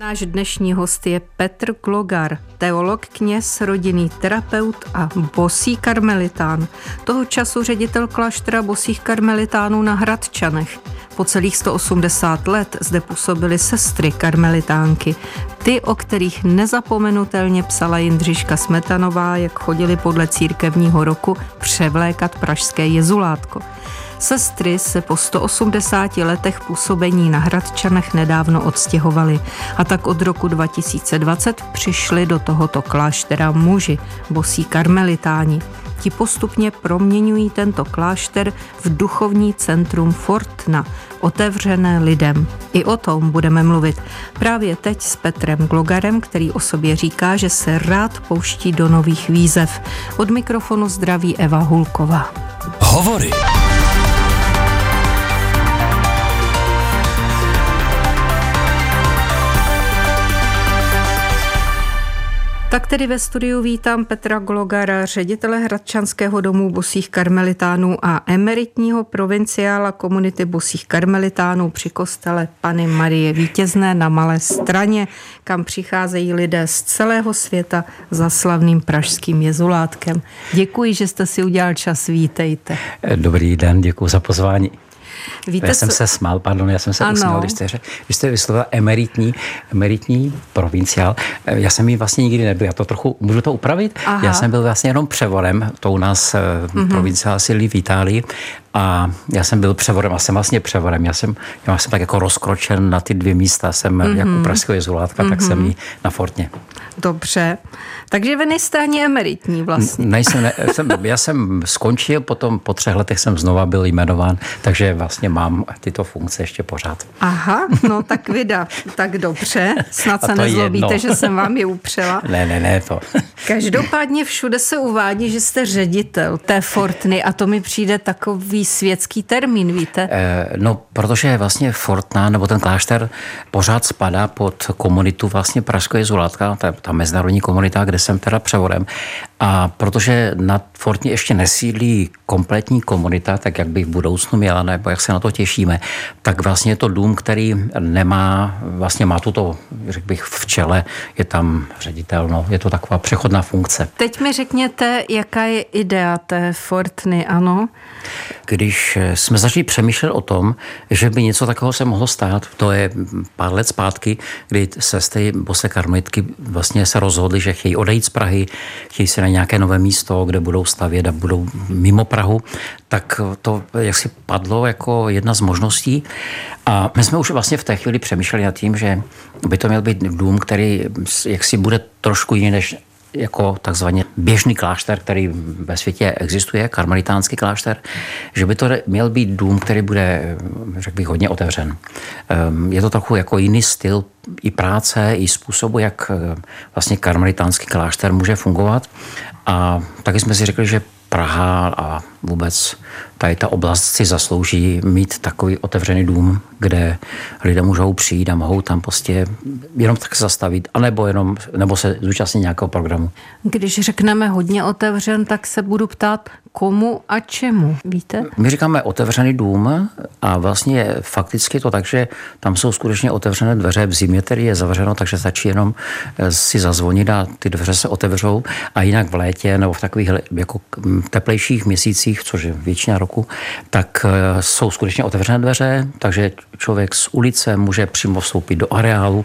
Náš dnešní host je Petr Glogar, teolog, kněz, rodinný terapeut a bosý karmelitán. Toho času ředitel kláštera bosých karmelitánů na Hradčanech. Po celých 180 let zde působily sestry karmelitánky. Ty, o kterých nezapomenutelně psala Jindřiška Smetanová, jak chodili podle církevního roku převlékat pražské jezulátko. Sestry se po 180 letech působení na Hradčanech nedávno odstěhovaly a tak od roku 2020 přišli do tohoto kláštera muži, bosí karmelitáni. Ti postupně proměňují tento klášter v duchovní centrum Fortna, otevřené lidem. I o tom budeme mluvit právě teď s Petrem Glogarem, který o sobě říká, že se rád pouští do nových výzev. Od mikrofonu zdraví Eva Hulková. Hovory. Tak tedy ve studiu vítám Petra Glogara, ředitele Hradčanského domu bosých karmelitánů a emeritního provinciála komunity bosích karmelitánů při kostele Pany Marie Vítězné na Malé straně, kam přicházejí lidé z celého světa za slavným pražským jezulátkem. Děkuji, že jste si udělal čas, vítejte. Dobrý den, děkuji za pozvání. Víte, já jsem se smál, pardon, já jsem se ano. usmál, když jste, když jste vyslovila emeritní, emeritní provinciál. Já jsem jí vlastně nikdy nebyl, já to trochu, můžu to upravit? Aha. Já jsem byl vlastně jenom převorem, to u nás mm-hmm. provinciál sídlí v Itálii a já jsem byl převorem a jsem vlastně převorem. Já jsem, já jsem tak jako rozkročen na ty dvě místa. Jsem mm-hmm. jako pražského jezulátka, mm-hmm. tak jsem jí na Fortně. Dobře. Takže vy nejste ani emeritní vlastně. Nejsem, ne, jsem, já jsem skončil, potom po třech letech jsem znova byl jmenován, takže vlastně mám tyto funkce ještě pořád. Aha, no tak vida, tak dobře. Snad se nezlobíte, že jsem vám je upřela. Ne, ne, ne, to. Každopádně všude se uvádí, že jste ředitel té Fortny a to mi přijde takový světský termín, víte? Eh, no, protože vlastně Fortna, nebo ten klášter pořád spadá pod komunitu vlastně Pražského jezulátka, ta, mezinárodní komunita, kde jsem teda převodem. A protože na Fortně ještě nesídlí kompletní komunita, tak jak by v budoucnu měla, nebo jak se na to těšíme, tak vlastně je to dům, který nemá, vlastně má tuto, řekl bych, v čele, je tam ředitel, no, je to taková přechodná funkce. Teď mi řekněte, jaká je idea té Fortny, ano? Když jsme začali přemýšlet o tom, že by něco takového se mohlo stát, to je pár let zpátky, kdy se z té bose karmelitky vlastně se rozhodli, že chtějí odejít z Prahy, chtějí se na nějaké nové místo, kde budou stavět a budou mimo Prahu, tak to jak si padlo jako jedna z možností. A my jsme už vlastně v té chvíli přemýšleli nad tím, že by to měl být dům, který jaksi bude trošku jiný než jako takzvaně běžný klášter, který ve světě existuje, karmelitánský klášter, že by to měl být dům, který bude, řekl bych, hodně otevřen. Ehm, je to trochu jako jiný styl i práce, i způsobu, jak eh, vlastně karmelitánský klášter může fungovat. A taky jsme si řekli, že Praha a vůbec tady ta oblast si zaslouží mít takový otevřený dům, kde lidé můžou přijít a mohou tam prostě jenom tak zastavit, anebo jenom, nebo se zúčastnit nějakého programu. Když řekneme hodně otevřen, tak se budu ptát, komu a čemu, víte? My říkáme otevřený dům a vlastně fakticky to tak, že tam jsou skutečně otevřené dveře, v zimě tedy je zavřeno, takže stačí jenom eh, si zazvonit a ty dveře se otevřou. A jinak v létě nebo v takových jako teplejších měsících, což je většina roku, tak eh, jsou skutečně otevřené dveře, takže člověk z ulice může přímo vstoupit do areálu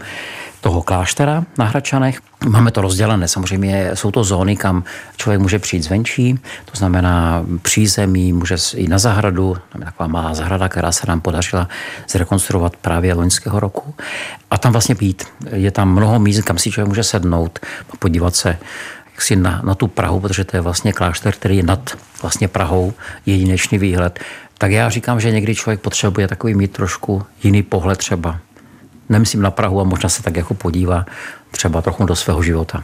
toho kláštera na Hradčanech. Máme to rozdělené, samozřejmě jsou to zóny, kam člověk může přijít zvenčí, to znamená přízemí, může jít na zahradu, tam je taková malá zahrada, která se nám podařila zrekonstruovat právě loňského roku. A tam vlastně být. Je tam mnoho míst, kam si člověk může sednout a podívat se jaksi na, na tu Prahu, protože to je vlastně klášter, který je nad vlastně Prahou, jedinečný výhled. Tak já říkám, že někdy člověk potřebuje takový mít trošku jiný pohled třeba nemyslím na Prahu a možná se tak jako podívá třeba trochu do svého života.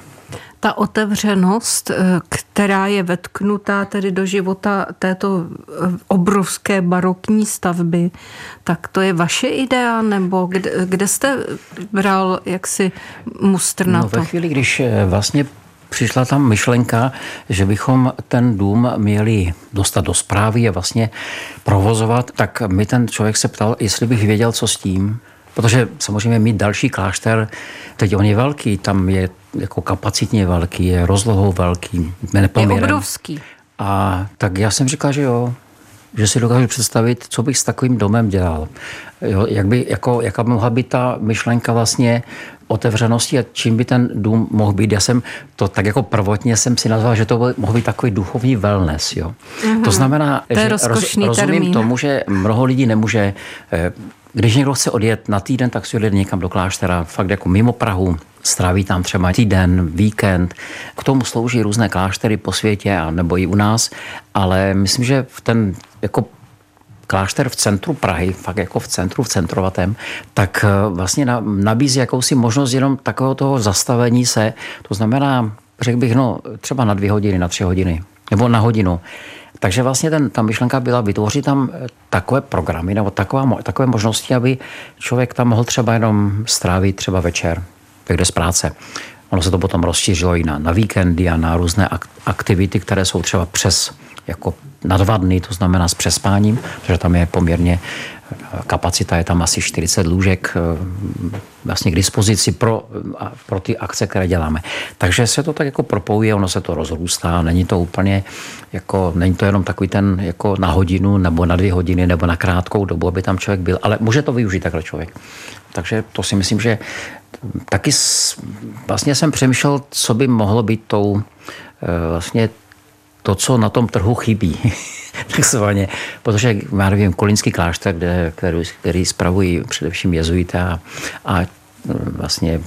Ta otevřenost, eh, která je vetknutá tedy do života této eh, obrovské barokní stavby, tak to je vaše idea, nebo kde, kde jste bral jaksi mustr na no, to? Ve chvíli, když eh, vlastně přišla tam myšlenka, že bychom ten dům měli dostat do zprávy a vlastně provozovat, tak mi ten člověk se ptal, jestli bych věděl, co s tím Protože samozřejmě mít další klášter, teď on je velký, tam je jako kapacitně velký, je rozlohou velký, nepoměrem. Je obrovský. A tak já jsem říkal, že jo, že si dokážu představit, co bych s takovým domem dělal. Jo, jak by, jako, jaká by mohla být ta myšlenka vlastně otevřenosti a čím by ten dům mohl být. Já jsem to tak jako prvotně jsem si nazval, že to by, mohl být takový duchovní wellness. Jo. Mm-hmm. To znamená, to že roz, rozumím termín. tomu, že mnoho lidí nemůže, eh, když někdo chce odjet na týden, tak si odjet někam do kláštera, fakt jako mimo Prahu, stráví tam třeba týden, víkend. K tomu slouží různé kláštery po světě a nebo i u nás, ale myslím, že v ten jako klášter v centru Prahy, fakt jako v centru, v centrovatém, tak eh, vlastně nabízí jakousi možnost jenom takového toho zastavení se. To znamená, řekl bych, no třeba na dvě hodiny, na tři hodiny, nebo na hodinu. Takže vlastně ten, ta myšlenka byla vytvořit tam eh, takové programy nebo taková, takové možnosti, aby člověk tam mohl třeba jenom strávit třeba večer, kde z práce. Ono se to potom rozšířilo i na, na víkendy a na různé aktivity, které jsou třeba přes jako na dva dny, to znamená s přespáním, protože tam je poměrně kapacita, je tam asi 40 lůžek eh, vlastně k dispozici pro, pro ty akce, které děláme. Takže se to tak jako propojuje, ono se to rozrůstá, není to úplně jako, není to jenom takový ten jako na hodinu nebo na dvě hodiny nebo na krátkou dobu, aby tam člověk byl, ale může to využít takhle člověk. Takže to si myslím, že taky vlastně jsem přemýšlel, co by mohlo být tou eh, vlastně to, co na tom trhu chybí. takzvaně. Protože já nevím, Kolínský klášter, kde, který, který spravují především jezuité a, a vlastně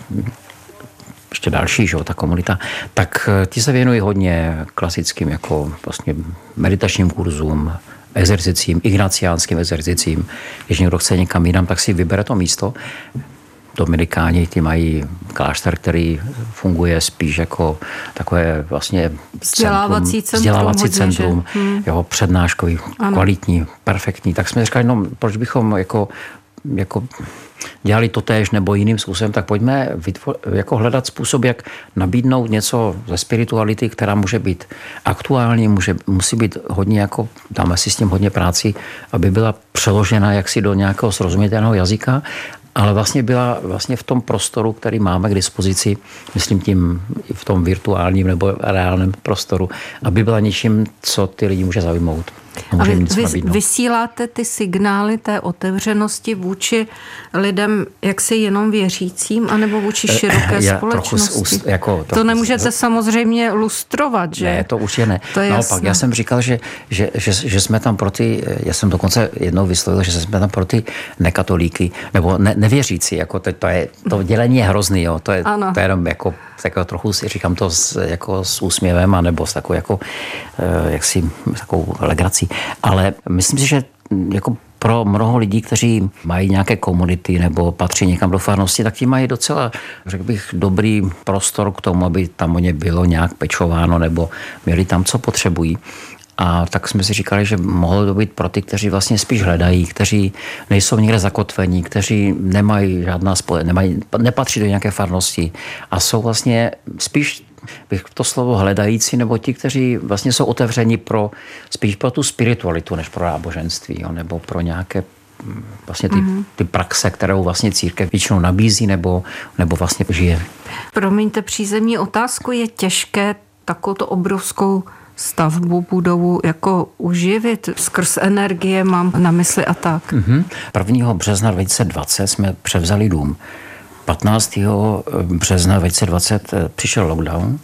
ještě další, že, ta komunita, tak eh, ti se věnují hodně klasickým jako vlastně meditačním kurzům, exercicím, ignaciánským exercicím. Když někdo chce někam jinam, tak si vybere to místo. Dominikáni ty mají klášter, který funguje spíš jako takové vlastně vzdělávací centrum, vzdělávací centrum hmm. jo, přednáškový, ano. kvalitní, perfektní. Tak jsme říkali, no proč bychom jako, jako dělali to též nebo jiným způsobem, tak pojďme vytvo- jako hledat způsob, jak nabídnout něco ze spirituality, která může být aktuální, může, musí být hodně jako, dáme si s tím hodně práci, aby byla přeložena jaksi do nějakého srozumitelného jazyka ale vlastně byla vlastně v tom prostoru, který máme k dispozici, myslím tím v tom virtuálním nebo reálném prostoru, aby byla něčím, co ty lidi může zaujmout. A vy, vy vysíláte ty signály té otevřenosti vůči lidem, jak si jenom věřícím, anebo vůči eh, široké Já společnosti? Úst, jako, to, to nemůžete z... samozřejmě lustrovat, že? Ne, to už je ne. To je Naopak, jasné. já jsem říkal, že, že, že, že jsme tam pro ty, já jsem dokonce jednou vyslovil, že jsme tam pro ty nekatolíky, nebo ne, nevěřící, jako to, to, je, to dělení je hrozný, jo, to je, ano. to je jenom jako takového trochu si říkám to s, jako s úsměvem, anebo s takovou jako, eh, jaksi, takovou legrací. Ale myslím si, že jako pro mnoho lidí, kteří mají nějaké komunity nebo patří někam do farnosti, tak ti mají docela, řekl bych, dobrý prostor k tomu, aby tam o ně bylo nějak pečováno nebo měli tam, co potřebují. A tak jsme si říkali, že mohlo to být pro ty, kteří vlastně spíš hledají, kteří nejsou někde zakotvení, kteří nemají žádná spole, nemají, nepatří do nějaké farnosti a jsou vlastně spíš bych to slovo hledající, nebo ti, kteří vlastně jsou otevřeni pro, spíš pro tu spiritualitu, než pro náboženství, jo, nebo pro nějaké mm, vlastně ty, mm-hmm. ty praxe, kterou vlastně církev většinou nabízí nebo, nebo vlastně žije. Promiňte přízemní otázku, je těžké takovou obrovskou stavbu budovu jako uživit skrz energie, mám na mysli a tak. Mm-hmm. 1. března 2020 jsme převzali dům. 15. března 2020 eh, přišel lockdown.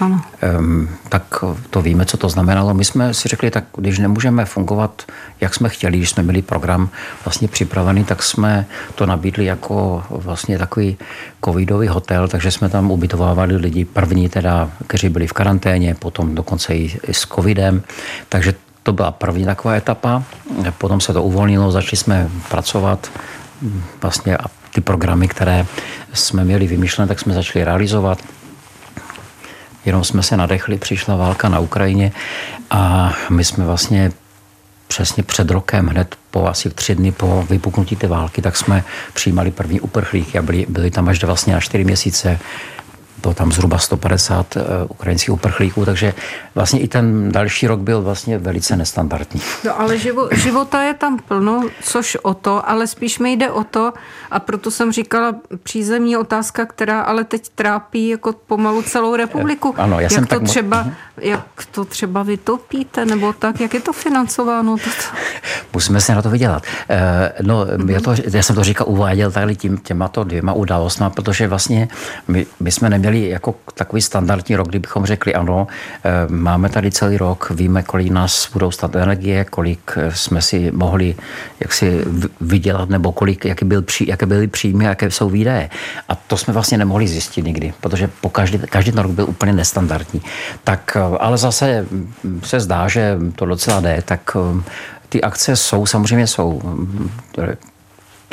Ano. Um, tak to víme, co to znamenalo. My jsme si řekli, tak když nemůžeme fungovat, jak jsme chtěli, když jsme měli program vlastně připravený, tak jsme to nabídli jako vlastně takový covidový hotel, takže jsme tam ubytovávali lidi první teda, kteří byli v karanténě, potom dokonce i, s covidem. Takže to byla první taková etapa. Potom se to uvolnilo, začali jsme pracovat vlastně a ty programy, které jsme měli vymyšlené, tak jsme začali realizovat. Jenom jsme se nadechli, přišla válka na Ukrajině a my jsme vlastně přesně před rokem, hned po asi tři dny po vypuknutí té války, tak jsme přijímali první uprchlíky a byli, byli tam až vlastně na čtyři měsíce bylo tam zhruba 150 ukrajinských uprchlíků, takže vlastně i ten další rok byl vlastně velice nestandardní. No ale živo, života je tam plno, což o to, ale spíš mi jde o to, a proto jsem říkala přízemní otázka, která ale teď trápí jako pomalu celou republiku. Ano, já jak jsem to tak... třeba, uh-huh. Jak to třeba vytopíte, nebo tak, jak je to financováno? Toto? Musíme se na to vydělat. No, uh-huh. já, to, já jsem to říkal, uváděl tady tím, těmato dvěma událostmi, protože vlastně my, my jsme neměli jako takový standardní rok, kdybychom řekli, ano, máme tady celý rok, víme, kolik nás budou stát energie, kolik jsme si mohli jaksi vydělat, nebo kolik, jaký byl, jaké byly příjmy, jaké jsou výdaje. A to jsme vlastně nemohli zjistit nikdy, protože po každý, každý ten rok byl úplně nestandardní. Tak, ale zase se zdá, že to docela jde, tak ty akce jsou, samozřejmě jsou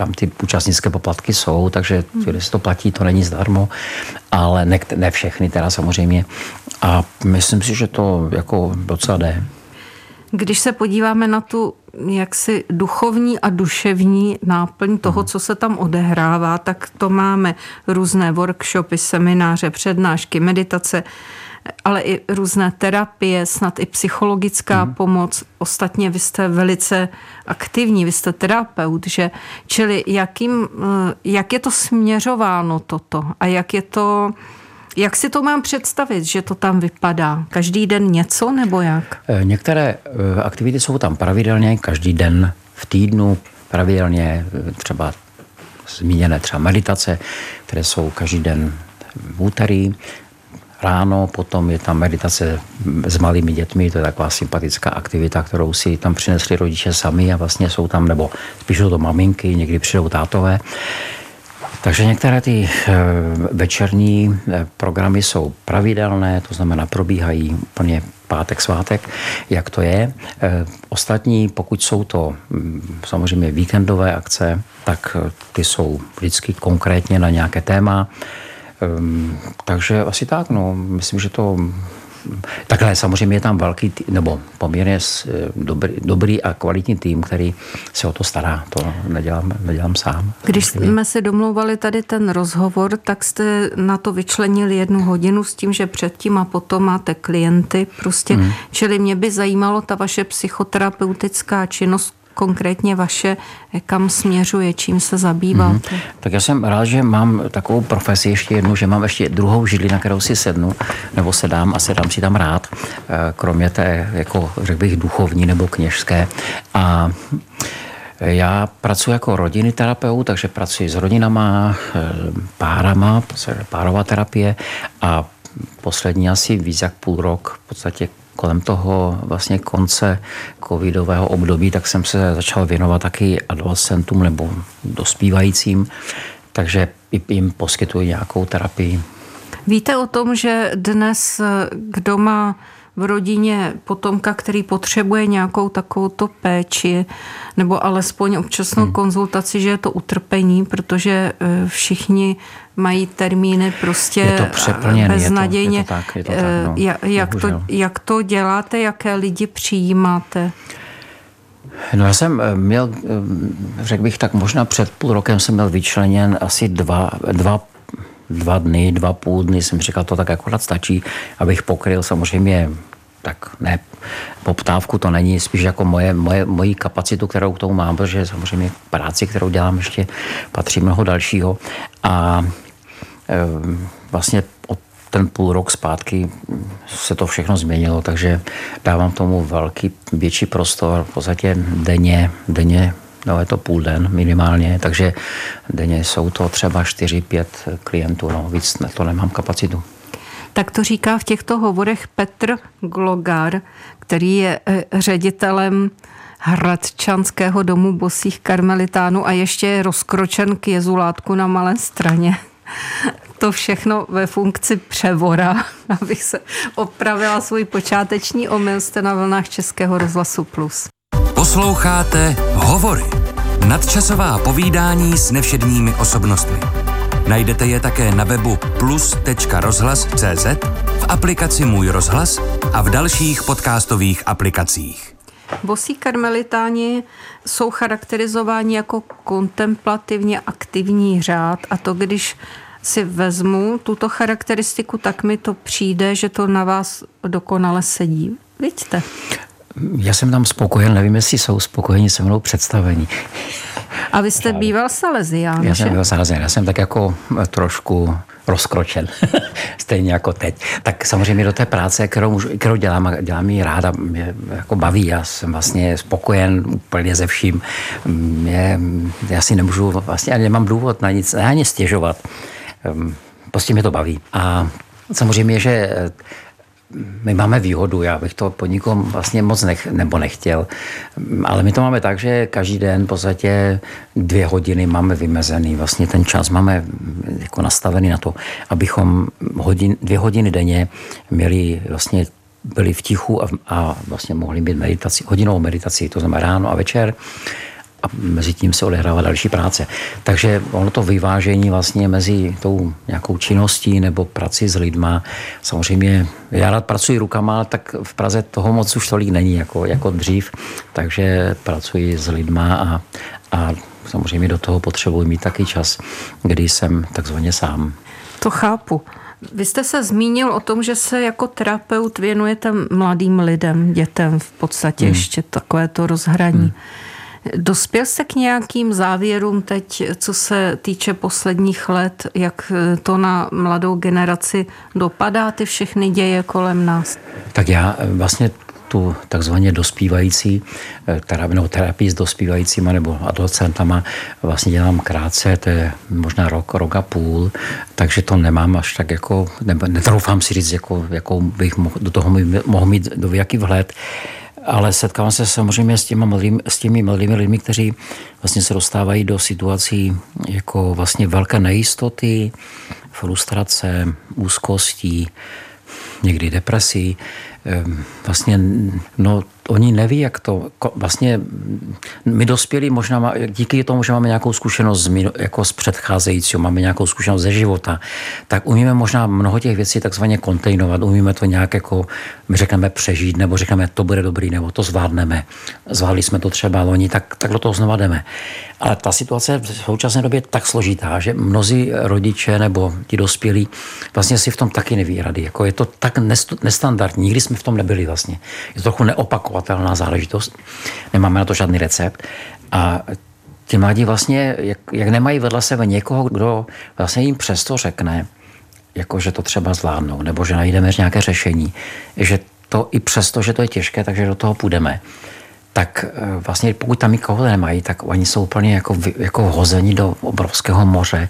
tam ty účastnické poplatky jsou, takže když se to platí, to není zdarmo, ale ne, ne všechny teda samozřejmě. A myslím si, že to jako docela jde. Když se podíváme na tu jaksi duchovní a duševní náplň toho, co se tam odehrává, tak to máme různé workshopy, semináře, přednášky, meditace, ale i různé terapie, snad i psychologická hmm. pomoc. Ostatně vy jste velice aktivní, vy jste terapeut, že? Čili jakým, eh, jak je to směřováno toto a jak je to jak si to mám představit, že to tam vypadá? Každý den něco nebo jak? Eh, některé eh, aktivity jsou tam pravidelně, každý den v týdnu, pravidelně třeba zmíněné třeba meditace, které jsou každý den v úterý, ráno, potom je tam meditace s malými dětmi, to je taková sympatická aktivita, kterou si tam přinesli rodiče sami a vlastně jsou tam, nebo spíš jsou to maminky, někdy přijdou tátové. Takže některé ty eh, večerní eh, programy jsou pravidelné, to znamená probíhají úplně pátek, svátek, jak to je. Eh, ostatní, pokud jsou to mm, samozřejmě víkendové akce, tak ty jsou vždycky konkrétně na nějaké téma. Ehm, takže asi tak, no. Myslím, že to Takhle samozřejmě je tam velký, tý, nebo poměrně dobrý, dobrý a kvalitní tým, který se o to stará. To nedělám, nedělám sám. Když jsme se domlouvali tady ten rozhovor, tak jste na to vyčlenili jednu hodinu s tím, že předtím a potom máte klienty. Prostě, hmm. Čili mě by zajímalo ta vaše psychoterapeutická činnost konkrétně vaše, kam směřuje, čím se zabýváte? Mm-hmm. Tak já jsem rád, že mám takovou profesi ještě jednu, že mám ještě druhou židli, na kterou si sednu, nebo sedám a sedám si tam rád, eh, kromě té, jako řekl bych, duchovní nebo kněžské. A já pracuji jako rodinný terapeut, takže pracuji s rodinama, eh, párama, párová terapie a poslední asi víc jak půl rok v podstatě kolem toho vlastně konce covidového období, tak jsem se začal věnovat taky adolescentům nebo dospívajícím, takže jim poskytuji nějakou terapii. Víte o tom, že dnes, kdo má v rodině potomka, který potřebuje nějakou takovouto péči nebo alespoň občasnou hmm. konzultaci, že je to utrpení, protože eh, všichni mají termíny prostě beznadějně. No. jak, to, jak to děláte, jaké lidi přijímáte? No já jsem eh, měl, eh, řekl bych tak možná před půl rokem jsem měl vyčleněn asi dva, dva dva dny, dva půl dny, jsem říkal, to tak akorát stačí, abych pokryl samozřejmě tak ne, poptávku to není, spíš jako moje, moje, moji kapacitu, kterou k tomu mám, protože samozřejmě práci, kterou dělám, ještě patří mnoho dalšího. A e, vlastně od ten půl rok zpátky se to všechno změnilo, takže dávám tomu velký, větší prostor, v podstatě denně, denně no je to půl den minimálně, takže denně jsou to třeba 4-5 klientů, no víc na to nemám kapacitu. Tak to říká v těchto hovorech Petr Glogar, který je eh, ředitelem Hradčanského domu bosých karmelitánů a ještě je rozkročen k jezulátku na malé straně. To všechno ve funkci převora, abych se opravila svůj počáteční omyl, jste na vlnách Českého rozhlasu Plus. Posloucháte Hovory. Nadčasová povídání s nevšedními osobnostmi. Najdete je také na webu plus.rozhlas.cz, v aplikaci Můj rozhlas a v dalších podcastových aplikacích. Bosí karmelitáni jsou charakterizováni jako kontemplativně aktivní řád a to, když si vezmu tuto charakteristiku, tak mi to přijde, že to na vás dokonale sedí. Vidíte? Já jsem tam spokojen, nevím, jestli jsou spokojeni se mnou představení. A vy jste býval Salesián, Já jsem býval Salesián, já jsem tak jako trošku rozkročen, stejně jako teď. Tak samozřejmě do té práce, kterou, kterou dělám, dělám ji ráda, mě jako baví, já jsem vlastně spokojen úplně ze vším. Mě, já si nemůžu, vlastně ani nemám důvod na nic, ani stěžovat. Ehm, prostě mě to baví. A samozřejmě, že my máme výhodu, já bych to po nikom vlastně moc nech, nebo nechtěl, ale my to máme tak, že každý den v podstatě dvě hodiny máme vymezený, vlastně ten čas máme jako nastavený na to, abychom hodin, dvě hodiny denně měli vlastně byli v tichu a, a vlastně mohli mít meditaci, hodinovou meditaci, to znamená ráno a večer a mezi tím se odehrává další práce. Takže ono to vyvážení vlastně mezi tou nějakou činností nebo prací s lidma, samozřejmě já rád pracuji rukama, tak v Praze toho moc už tolik není jako, jako dřív, takže pracuji s lidma a, a samozřejmě do toho potřebuji mít taky čas, kdy jsem takzvaně sám. To chápu. Vy jste se zmínil o tom, že se jako terapeut věnujete mladým lidem, dětem v podstatě hmm. ještě takové to rozhraní. Hmm. Dospěl se k nějakým závěrům teď, co se týče posledních let, jak to na mladou generaci dopadá, ty všechny děje kolem nás? Tak já vlastně tu takzvaně dospívající terapii, terapii s dospívajícíma nebo adolescentama vlastně dělám krátce, to je možná rok, rok a půl, takže to nemám až tak jako, netroufám si říct, jako, jako bych mohl, do toho mohl mít do jaký vhled ale setkávám se samozřejmě s, těma mladými, s těmi mladými lidmi, kteří vlastně se dostávají do situací jako vlastně velké nejistoty, frustrace, úzkostí, někdy depresí. Vlastně, no, oni neví, jak to, vlastně my dospělí možná, díky tomu, že máme nějakou zkušenost z, jako z předcházejícího, máme nějakou zkušenost ze života, tak umíme možná mnoho těch věcí takzvaně kontejnovat, umíme to nějak jako, my řekneme přežít, nebo řekneme, to bude dobrý, nebo to zvládneme. Zvládli jsme to třeba loni, tak, tak do toho znova jdeme. Ale ta situace v současné době tak složitá, že mnozí rodiče nebo ti dospělí vlastně si v tom taky neví rady. Jako je to tak nestandardní, nikdy jsme v tom nebyli vlastně. Je to trochu neopakovatelná záležitost, nemáme na to žádný recept. A ti mladí vlastně, jak, jak nemají vedle sebe někoho, kdo vlastně jim přesto řekne, jako že to třeba zvládnou, nebo že najdeme nějaké řešení, že to i přesto, že to je těžké, takže do toho půjdeme tak eh, vlastně pokud tam nikoho nemají, tak oni jsou úplně jako, jako hozeni do obrovského moře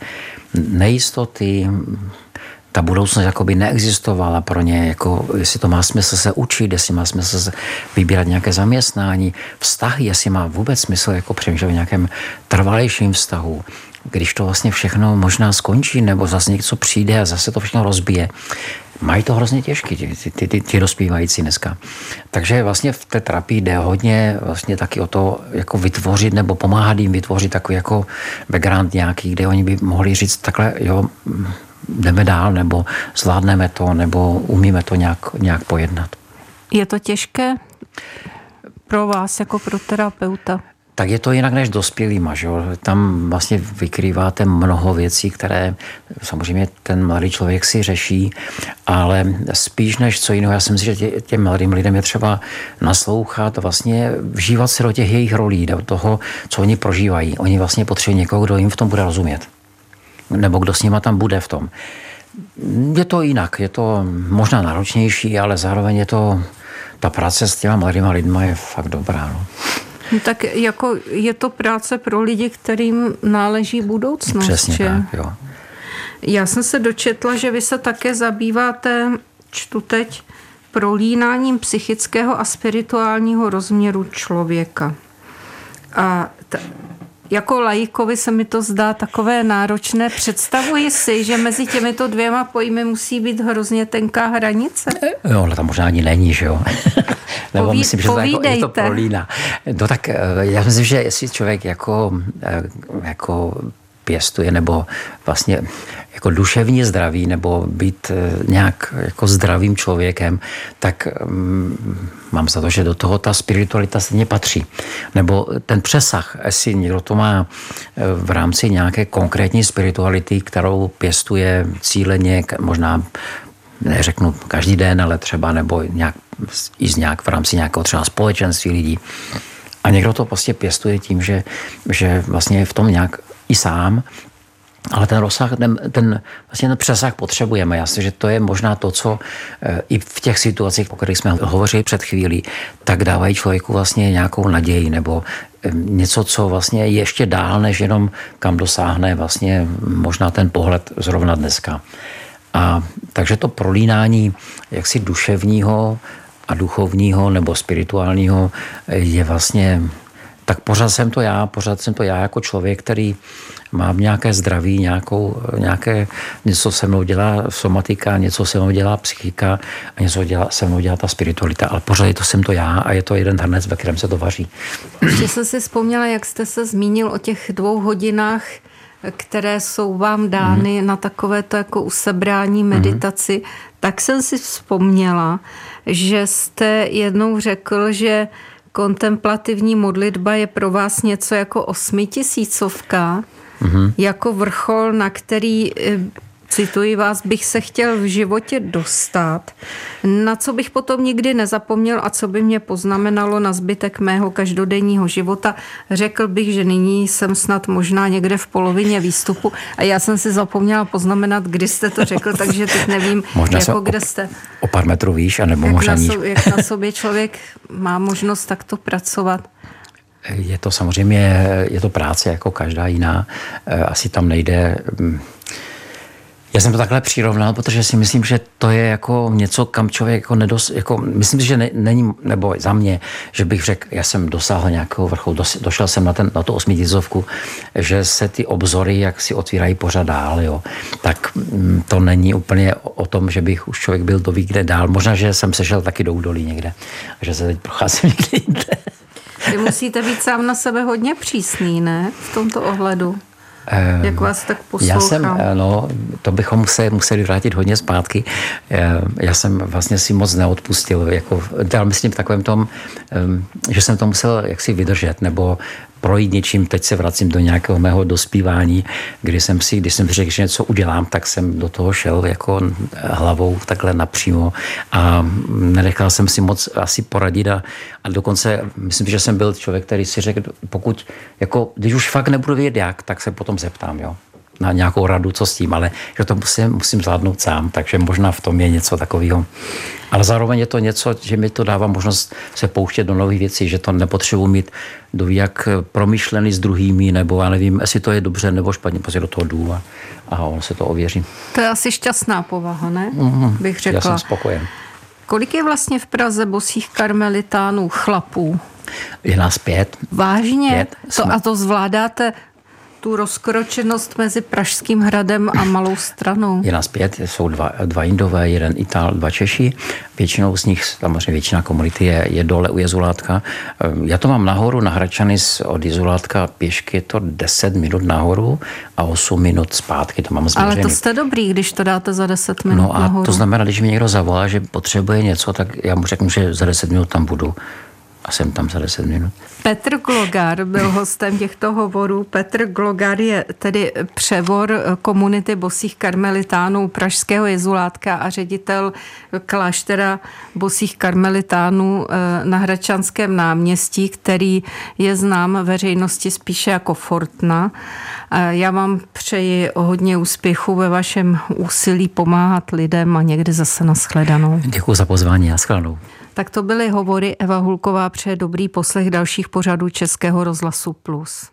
nejistoty, ta budoucnost jakoby neexistovala pro ně, jako jestli to má smysl se učit, jestli má smysl se vybírat nějaké zaměstnání, vztahy, jestli má vůbec smysl jako přemýšlet o nějakém trvalejším vztahu, když to vlastně všechno možná skončí, nebo zase něco přijde a zase to všechno rozbije mají to hrozně těžké, ty, ty, ty, ty dospívající dneska. Takže vlastně v té terapii jde hodně vlastně taky o to, jako vytvořit nebo pomáhat jim vytvořit takový jako background nějaký, kde oni by mohli říct takhle, jo, jdeme dál, nebo zvládneme to, nebo umíme to nějak, nějak pojednat. Je to těžké pro vás jako pro terapeuta? tak je to jinak než dospělýma. Že? Tam vlastně vykrýváte mnoho věcí, které samozřejmě ten mladý člověk si řeší, ale spíš než co jiného, já si myslím, že tě, těm mladým lidem je třeba naslouchat, vlastně vžívat se do těch jejich rolí, do toho, co oni prožívají. Oni vlastně potřebují někoho, kdo jim v tom bude rozumět. Nebo kdo s nima tam bude v tom. Je to jinak, je to možná náročnější, ale zároveň je to, ta práce s těma mladýma lidma je fakt dobrá. No. No tak jako je to práce pro lidi, kterým náleží budoucnost. Přesně že? tak, jo. Já jsem se dočetla, že vy se také zabýváte, čtu teď, prolínáním psychického a spirituálního rozměru člověka. A t- jako laikovi se mi to zdá takové náročné. Představuji si, že mezi těmito dvěma pojmy musí být hrozně tenká hranice. Jo, ale tam možná ani není, že jo. Nebo Poví, myslím, že to, jako, je to prolína. No tak eh, já myslím, že jestli člověk jako, eh, jako pěstuje, nebo vlastně jako duševní zdraví, nebo být eh, nějak jako zdravým člověkem, tak um, mám za to, že do toho ta spiritualita stejně patří. Nebo ten přesah, jestli někdo to má eh, v rámci nějaké konkrétní spirituality, kterou pěstuje cíleně, možná neřeknu každý den, ale třeba nebo nějak, i z nějak v rámci nějakého třeba společenství lidí. A někdo to prostě pěstuje tím, že, že vlastně je v tom nějak i sám, ale ten rozsah, ten, ten, vlastně ten přesah potřebujeme. Já si, že to je možná to, co e, i v těch situacích, o kterých jsme hovořili před chvílí, tak dávají člověku vlastně nějakou naději nebo e, něco, co vlastně je ještě dál, než jenom kam dosáhne vlastně možná ten pohled zrovna dneska. A takže to prolínání jaksi duševního a duchovního nebo spirituálního je vlastně tak pořád jsem to já, pořád jsem to já jako člověk, který mám nějaké zdraví, nějakou, nějaké, něco se mnou dělá somatika, něco se mnou dělá psychika a něco dělá, se mnou dělá ta spiritualita, ale pořád je to jsem to já a je to jeden hrnec, ve kterém se to vaří. Ještě jsem si vzpomněla, jak jste se zmínil o těch dvou hodinách které jsou vám dány mm. na takovéto jako usebrání meditaci, mm. tak jsem si vzpomněla, že jste jednou řekl, že kontemplativní modlitba je pro vás něco jako osmitisícovka, mm. jako vrchol, na který eh, cituji vás, bych se chtěl v životě dostat, na co bych potom nikdy nezapomněl a co by mě poznamenalo na zbytek mého každodenního života. Řekl bych, že nyní jsem snad možná někde v polovině výstupu a já jsem si zapomněla poznamenat, kdy jste to řekl, takže teď nevím, možná jako kde jste. O pár metrů výš, anebo jak možná na, so, jak na sobě člověk má možnost takto pracovat. Je to samozřejmě, je to práce jako každá jiná. Asi tam nejde mm, já jsem to takhle přirovnal, protože si myslím, že to je jako něco, kam člověk jako nedos... Jako, myslím si, že ne, není, nebo za mě, že bych řekl, já jsem dosáhl nějakého vrchu, dos, došel jsem na, ten, na tu osmitisovku, že se ty obzory jak si otvírají pořád dál, jo. Tak mm, to není úplně o, o tom, že bych už člověk byl do kde dál. Možná, že jsem sešel taky do údolí někde, že se teď procházím někde jinde. Vy musíte být sám na sebe hodně přísný, ne? V tomto ohledu. Ehm, Jak vás tak poslouchám? Já jsem, eh, no, to bychom se museli vrátit hodně zpátky. Ehm, já jsem vlastně si moc neodpustil, jako, já myslím v takovém tom, ehm, že jsem to musel jaksi vydržet, nebo projít něčím, teď se vracím do nějakého mého dospívání, kdy jsem si, když jsem řekl, že něco udělám, tak jsem do toho šel jako hlavou takhle napřímo a nenechal jsem si moc asi poradit a, a dokonce myslím, že jsem byl člověk, který si řekl, pokud, jako, když už fakt nebudu vědět jak, tak se potom zeptám, jo na nějakou radu, co s tím, ale že to musím, musím zvládnout sám, takže možná v tom je něco takového. Ale zároveň je to něco, že mi to dává možnost se pouštět do nových věcí, že to nepotřebuji mít do jak promyšlený s druhými, nebo já nevím, jestli to je dobře nebo špatně, prostě do toho jdu a, a on se to ověří. To je asi šťastná povaha, ne? Mm-hmm. Bych řekla. Já jsem spokojen. Kolik je vlastně v Praze bosých karmelitánů chlapů? Je nás pět. Vážně? Pět. To, a to zvládáte tu rozkročenost mezi Pražským hradem a Malou stranou? Je nás pět, jsou dva, dva Indové, jeden Itál, dva Češi. Většinou z nich, samozřejmě většina komunity je, je dole u Jezulátka. Já to mám nahoru na Hračany od Jezulátka pěšky, je to 10 minut nahoru a 8 minut zpátky, to mám změřený. Ale to jste dobrý, když to dáte za 10 minut No a nahoru. to znamená, když mi někdo zavolá, že potřebuje něco, tak já mu řeknu, že za 10 minut tam budu a jsem tam za 10 minut. Petr Glogar byl hostem těchto hovorů. Petr Glogar je tedy převor komunity bosých karmelitánů Pražského jezulátka a ředitel kláštera bosých karmelitánů eh, na Hračanském náměstí, který je znám veřejnosti spíše jako Fortna. Já vám přeji hodně úspěchu ve vašem úsilí pomáhat lidem a někdy zase nashledanou. Děkuji za pozvání a shledanou. Tak to byly hovory. Eva Hulková přeje dobrý poslech dalších pořadů Českého rozhlasu Plus.